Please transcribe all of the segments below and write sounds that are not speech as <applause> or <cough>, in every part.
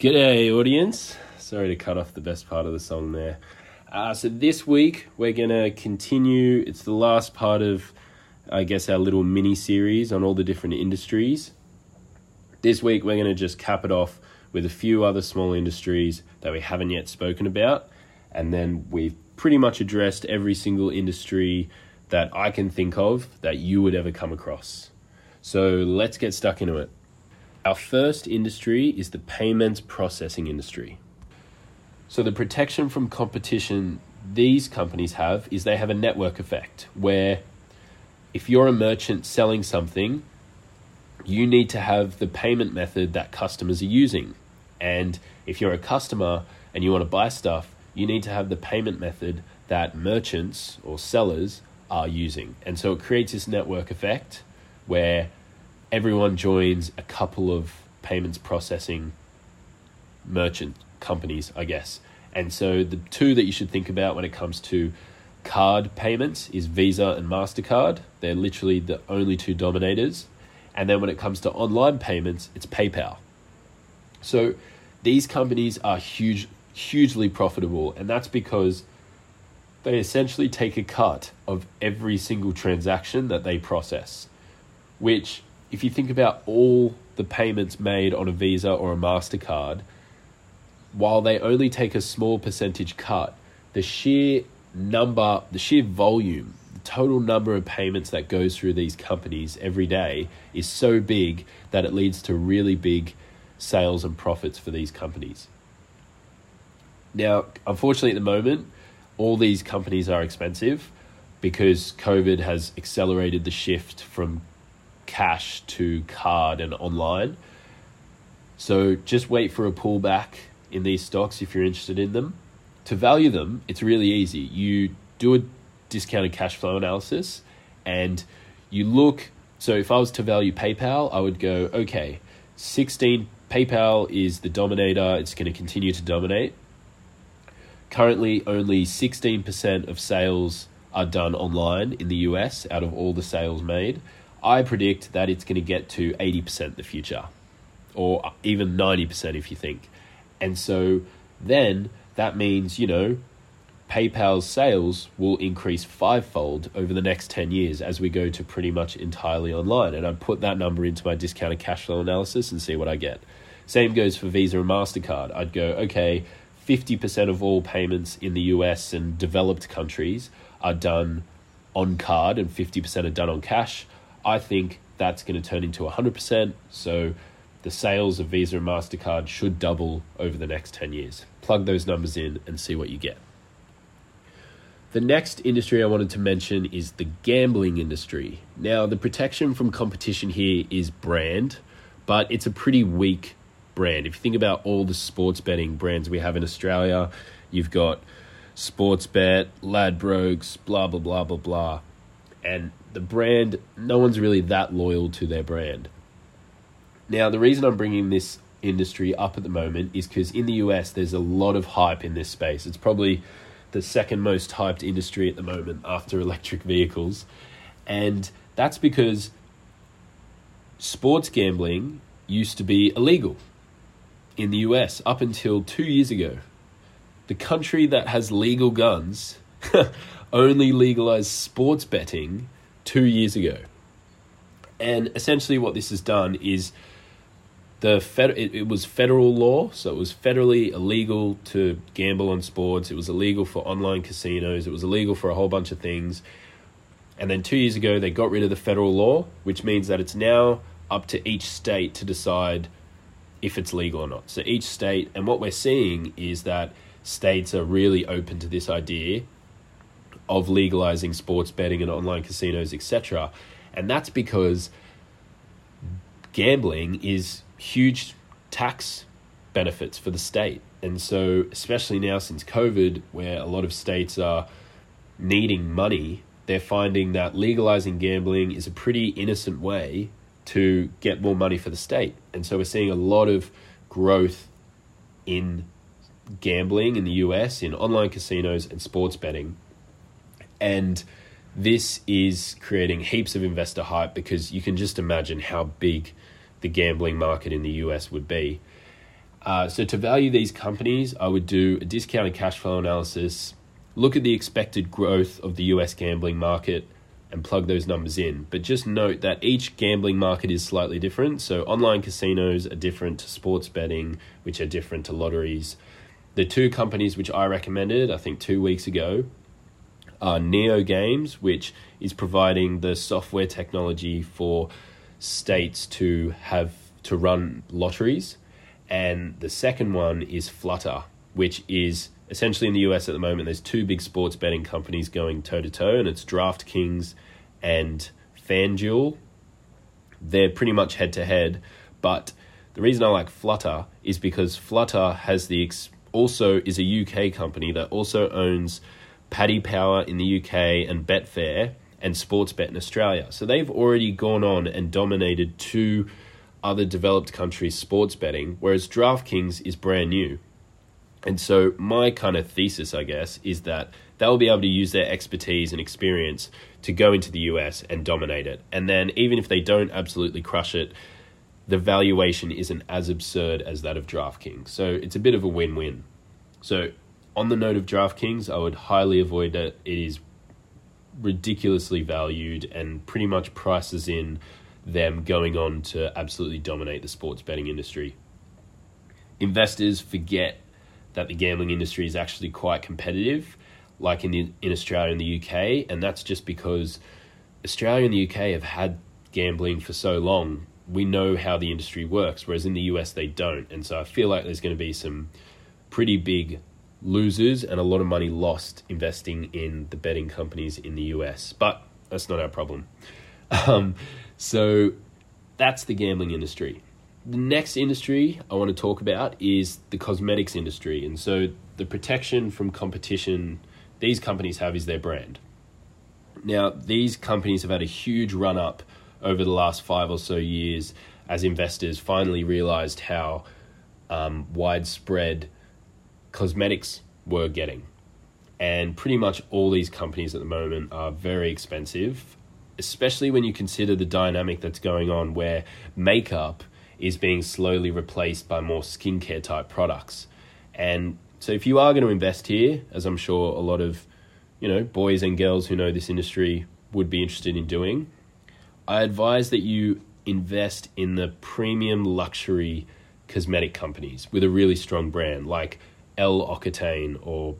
G'day, audience. Sorry to cut off the best part of the song there. Uh, so, this week we're going to continue. It's the last part of, I guess, our little mini series on all the different industries. This week we're going to just cap it off with a few other small industries that we haven't yet spoken about. And then we've pretty much addressed every single industry that I can think of that you would ever come across. So, let's get stuck into it. Our first industry is the payments processing industry. So, the protection from competition these companies have is they have a network effect where if you're a merchant selling something, you need to have the payment method that customers are using. And if you're a customer and you want to buy stuff, you need to have the payment method that merchants or sellers are using. And so it creates this network effect where everyone joins a couple of payments processing merchant companies, I guess. And so the two that you should think about when it comes to card payments is Visa and MasterCard. They're literally the only two dominators. And then when it comes to online payments, it's PayPal. So these companies are huge hugely profitable and that's because they essentially take a cut of every single transaction that they process, which if you think about all the payments made on a Visa or a MasterCard, while they only take a small percentage cut, the sheer number, the sheer volume, the total number of payments that goes through these companies every day is so big that it leads to really big sales and profits for these companies. Now, unfortunately, at the moment, all these companies are expensive because COVID has accelerated the shift from cash to card and online. So just wait for a pullback in these stocks if you're interested in them. To value them, it's really easy. You do a discounted cash flow analysis and you look. So if I was to value PayPal, I would go, okay, 16 PayPal is the dominator, it's going to continue to dominate. Currently, only 16% of sales are done online in the US out of all the sales made. I predict that it's going to get to 80% in the future, or even 90% if you think. And so then that means, you know, PayPal's sales will increase fivefold over the next 10 years as we go to pretty much entirely online. And I'd put that number into my discounted cash flow analysis and see what I get. Same goes for Visa and MasterCard. I'd go, okay, 50% of all payments in the US and developed countries are done on card and 50% are done on cash. I think that's going to turn into 100%. So the sales of Visa and MasterCard should double over the next 10 years. Plug those numbers in and see what you get. The next industry I wanted to mention is the gambling industry. Now, the protection from competition here is brand, but it's a pretty weak brand. If you think about all the sports betting brands we have in Australia, you've got Sportsbet, Ladbrokes, blah, blah, blah, blah, blah. And the brand, no one's really that loyal to their brand. Now, the reason I'm bringing this industry up at the moment is because in the US, there's a lot of hype in this space. It's probably the second most hyped industry at the moment after <laughs> electric vehicles. And that's because sports gambling used to be illegal in the US up until two years ago. The country that has legal guns <laughs> only legalized sports betting two years ago. And essentially, what this has done is the fed, it, it, was federal law, so it was federally illegal to gamble on sports. It was illegal for online casinos. It was illegal for a whole bunch of things. And then two years ago, they got rid of the federal law, which means that it's now up to each state to decide if it's legal or not. So each state, and what we're seeing is that states are really open to this idea of legalizing sports betting and online casinos, etc. And that's because gambling is huge tax benefits for the state. And so, especially now since COVID, where a lot of states are needing money, they're finding that legalizing gambling is a pretty innocent way to get more money for the state. And so, we're seeing a lot of growth in gambling in the US, in online casinos and sports betting and this is creating heaps of investor hype because you can just imagine how big the gambling market in the US would be. Uh, so to value these companies, I would do a discounted cash flow analysis, look at the expected growth of the US gambling market, and plug those numbers in. But just note that each gambling market is slightly different. So online casinos are different to sports betting, which are different to lotteries. The two companies which I recommended, I think two weeks ago, are NeoGames, which is providing the software technology for states to have to run lotteries, and the second one is Flutter, which is essentially in the US at the moment. There's two big sports betting companies going toe to toe, and it's DraftKings and FanDuel. They're pretty much head to head, but the reason I like Flutter is because Flutter has the ex- also is a UK company that also owns Paddy Power in the UK and Betfair and Sportsbet in Australia. So they've already gone on and dominated two other developed countries' sports betting, whereas DraftKings is brand new. And so my kind of thesis, I guess, is that they'll be able to use their expertise and experience to go into the US and dominate it. And then even if they don't absolutely crush it, the valuation isn't as absurd as that of DraftKings. So it's a bit of a win-win. So on the note of DraftKings, I would highly avoid that it is ridiculously valued and pretty much prices in them going on to absolutely dominate the sports betting industry. Investors forget that the gambling industry is actually quite competitive, like in the, in Australia and the UK, and that's just because Australia and the UK have had gambling for so long. We know how the industry works, whereas in the US they don't, and so I feel like there's going to be some pretty big losers and a lot of money lost investing in the betting companies in the US. But that's not our problem. Um, so that's the gambling industry. The next industry I want to talk about is the cosmetics industry. And so the protection from competition these companies have is their brand. Now, these companies have had a huge run up over the last five or so years as investors finally realized how um, widespread cosmetics were getting. And pretty much all these companies at the moment are very expensive, especially when you consider the dynamic that's going on where makeup is being slowly replaced by more skincare type products. And so if you are going to invest here, as I'm sure a lot of, you know, boys and girls who know this industry would be interested in doing, I advise that you invest in the premium luxury cosmetic companies with a really strong brand like L'Occitane or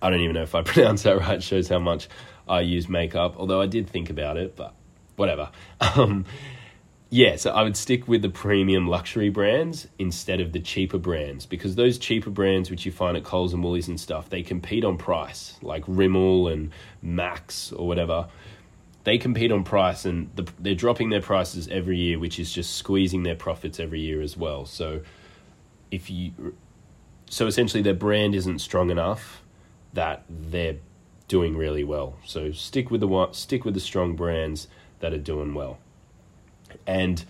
I don't even know if I <laughs> pronounce that right. Shows how much I use makeup, although I did think about it, but whatever. <laughs> Um, yeah, so I would stick with the premium luxury brands instead of the cheaper brands because those cheaper brands, which you find at Coles and Woolies and stuff, they compete on price, like Rimmel and Max or whatever. They compete on price and the, they're dropping their prices every year, which is just squeezing their profits every year as well. So if you so essentially their brand isn't strong enough that they're doing really well. So stick with the stick with the strong brands that are doing well. And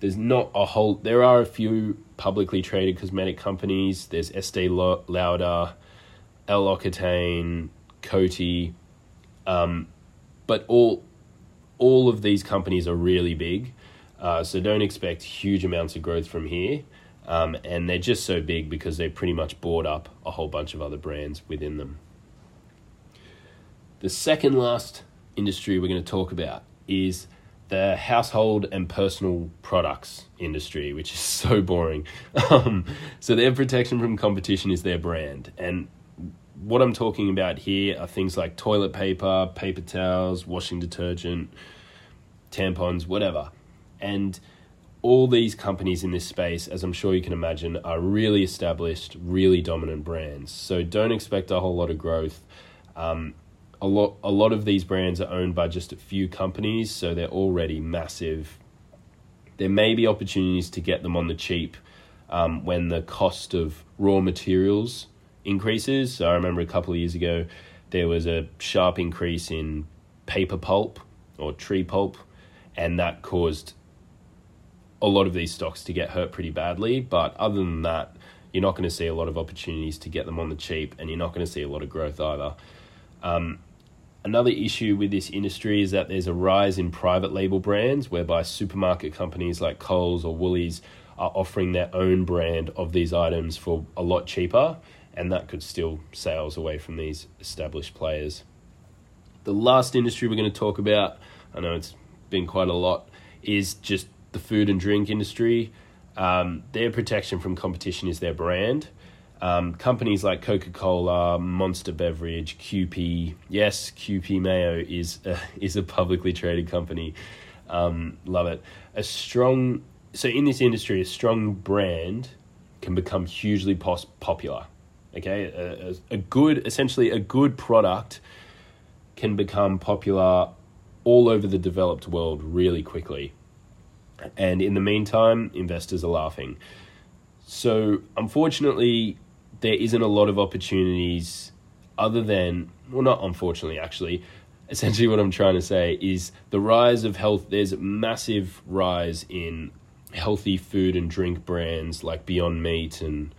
there's not a whole there are a few publicly traded cosmetic companies. There's Estee Lauder, L'Occitane, Coty, um, but all all of these companies are really big. Uh, so don't expect huge amounts of growth from here. Um, and they're just so big because they pretty much bought up a whole bunch of other brands within them. The second last industry we're going to talk about is the household and personal products industry, which is <laughs> so boring. Um, so, their protection from competition is their brand. And what I'm talking about here are things like toilet paper, paper towels, washing detergent, tampons, whatever. And all these companies in this space, as I'm sure you can imagine, are really established, really dominant brands. So don't expect a whole lot of growth. Um, a lot, a lot of these brands are owned by just a few companies, so they're already massive. There may be opportunities to get them on the cheap um, when the cost of raw materials increases. So I remember a couple of years ago, there was a sharp increase in paper pulp or tree pulp, and that caused a lot of these stocks to get hurt pretty badly. But other than that, you're not going to see a lot of opportunities to get them on the cheap, and you're not going to see a lot of growth either. Um, another issue with this industry is that there's a rise in private label brands, whereby supermarket companies like Coles or Woolies are offering their own brand of these items for a lot cheaper, and that could steal sales away from these established players. The last industry we're going to talk about, I know it's been quite a lot, is just the food and drink industry. Um, their protection from competition is their brand. Um, companies like Coca Cola, Monster Beverage, Kewpie. Yes, Kewpie Mayo is a, <laughs> is a publicly traded company. Um, love it. A strong so in this industry, a strong brand can become hugely pos- popular. Okay, a, a, a good, essentially, a good product can become popular all over the developed world really quickly. And in the meantime, investors are laughing. So, unfortunately, there isn't a lot of opportunities other than, well, not unfortunately, actually. <laughs> Essentially, what I'm trying to say is the rise of health, there's a massive rise in healthy food and drink brands like Beyond Meat and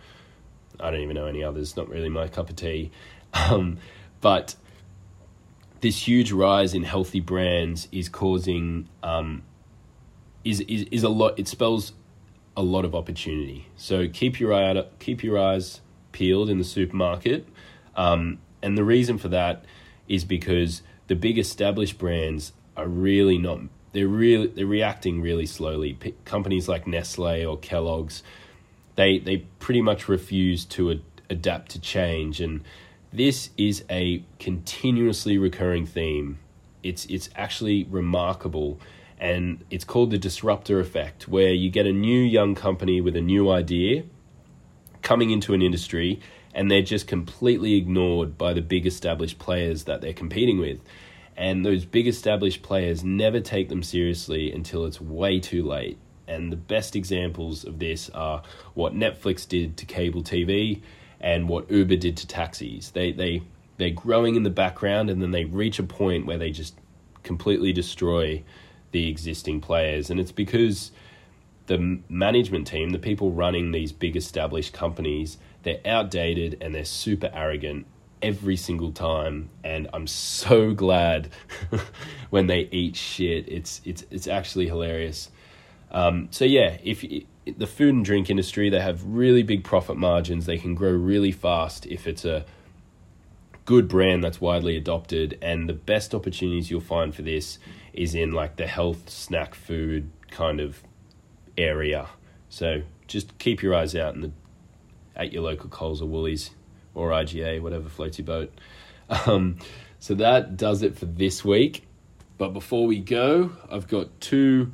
I don't even know any others, not really my cup of tea. <laughs> Um, but this huge rise in healthy brands is causing um, is, is is a lot. It spells a lot of opportunity. So keep your eye out, keep your eyes peeled in the supermarket. Um, and the reason for that is because the big established brands are really not. They're really they're reacting really slowly. P- companies like Nestle or Kellogg's, they they pretty much refuse to ad- adapt to change and this is a continuously recurring theme. It's it's actually remarkable and it's called the disruptor effect where you get a new young company with a new idea coming into an industry and they're just completely ignored by the big established players that they're competing with. And those big established players never take them seriously until it's way too late. And the best examples of this are what Netflix did to cable TV and what Uber did to taxis. They they they're growing in the background and then they reach a point where they just completely destroy the existing players and it's because the management team, the people running these big established companies, they're outdated and they're super arrogant every single time and I'm so <laughs> glad <laughs> when they eat shit. It's it's it's actually hilarious. Um, so yeah, if the food and drink industry, they have really big profit margins. They can grow really fast if it's a good brand that's widely adopted. And the best opportunities you'll find for this is in like the health snack food kind of area. So just keep your eyes out in the at your local Coles or Woolies or IGA, whatever floats your boat. Um, so that does it for this week. But before we go, I've got two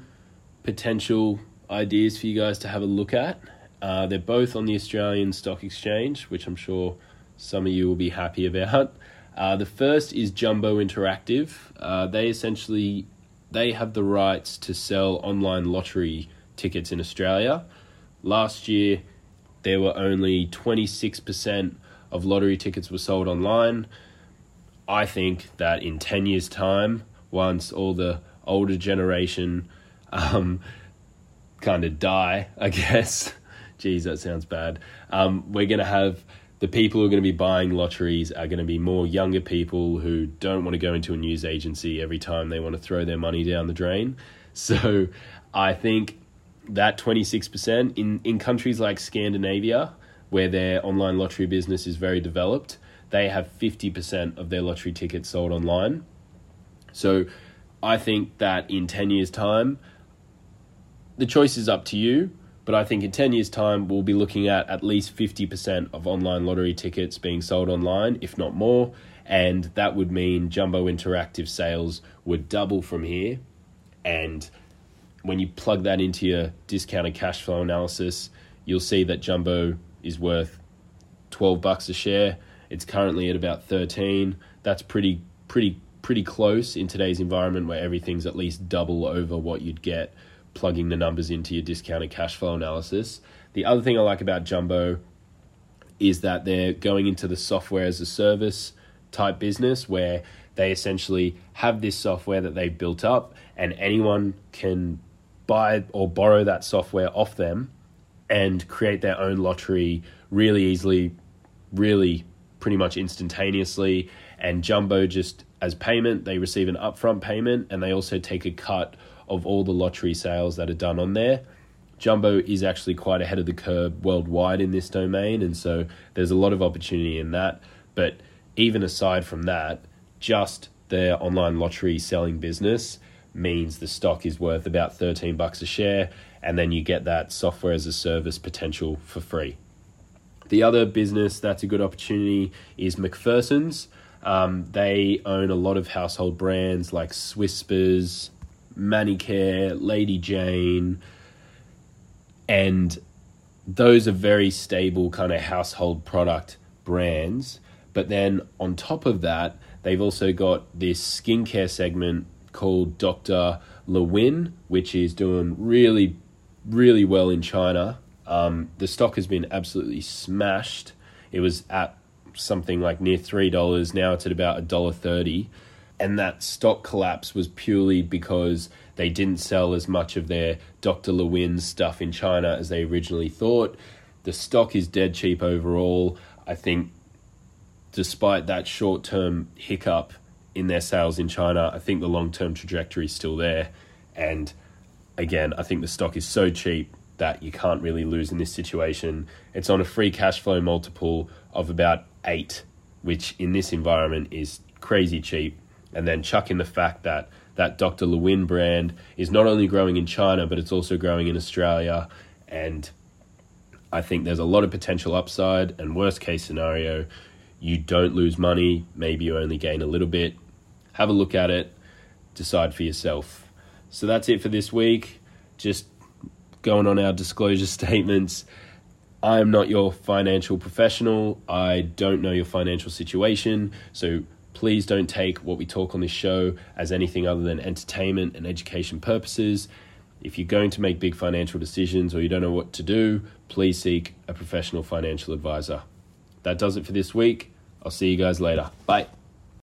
potential ideas for you guys to have a look at. Uh, they're both on the Australian Stock Exchange, which I'm sure some of you will be happy about. Uh, the first is Jumbo Interactive. Uh, they essentially they have the rights to sell online lottery tickets in Australia. Last year, there were only 26% of lottery tickets were sold online. I think that in 10 years' time, once all the older generation um, kind of die, I <laughs> guess. Geez, that sounds bad. Um, we're going to have the people who are going to be buying lotteries are going to be more younger people who don't want to go into a news agency every time they want to throw their money down the drain. <laughs> So I think that 26% in, in countries like Scandinavia, where their online lottery business is very developed, they have 50% of their lottery tickets sold online. So I think that in 10 years' time, the choice is up to you, but I think in 10 years' time, we'll be looking at at least 50% of online lottery tickets being sold online, if not more. And that would mean Jumbo Interactive sales would double from here. And when you plug that into your discounted cash flow analysis, you'll see that Jumbo is worth 12 bucks a share. It's currently at about 13. That's pretty pretty pretty close in today's environment where everything's at least double over what you'd get plugging the numbers into your discounted cash flow analysis. The other thing I like about Jumbo is that they're going into the software as a service type business where they essentially have this software that they've built up and anyone can buy or borrow that software off them and create their own lottery really easily, really pretty much instantaneously. And Jumbo just as payment, they receive an upfront payment and they also take a cut of all the lottery sales that are done on there. Jumbo is actually quite ahead of the curve worldwide in this domain, and so there's a lot of opportunity in that. But even aside from that, just their online lottery selling business means the stock is worth about 13 bucks a share and then you get that software as a service potential for free. The other business that's a good opportunity is McPherson's. Um, they own a lot of household brands like Swisspers, Manicare, Lady Jane, and those are very stable kind of household product brands. But then on top of that, they've also got this skincare segment called Dr. LeWinn, which is doing really, really well in China. Um, the stock has been absolutely smashed. It was at something like near three dollars. Now it's at about a dollar thirty, and that stock collapse was purely because they didn't sell as much of their Dr. LeWinn stuff in China as they originally thought. The stock is dead cheap overall. I think, despite that short term hiccup in their sales in China, I think the long term trajectory is still there. And again, I think the stock is so cheap that you can't really lose in this situation. It's on a free cash flow multiple of about eight, which in this environment is crazy cheap. And then chuck in the fact that that Dr. LeWinn brand is not only growing in China, but it's also growing in Australia. And I think there's a lot of potential upside. And worst case scenario, you don't lose money. Maybe you only gain a little bit. Have a look at it, decide for yourself. So that's it for this week. Just going on our disclosure <laughs> statements. I am not your financial professional. I don't know your financial situation. So please don't take what we talk on this show as anything other than entertainment and education purposes. If you're going to make big financial decisions or you don't know what to do, please seek a professional financial advisor. That does it for this week. I'll see you guys later. Bye.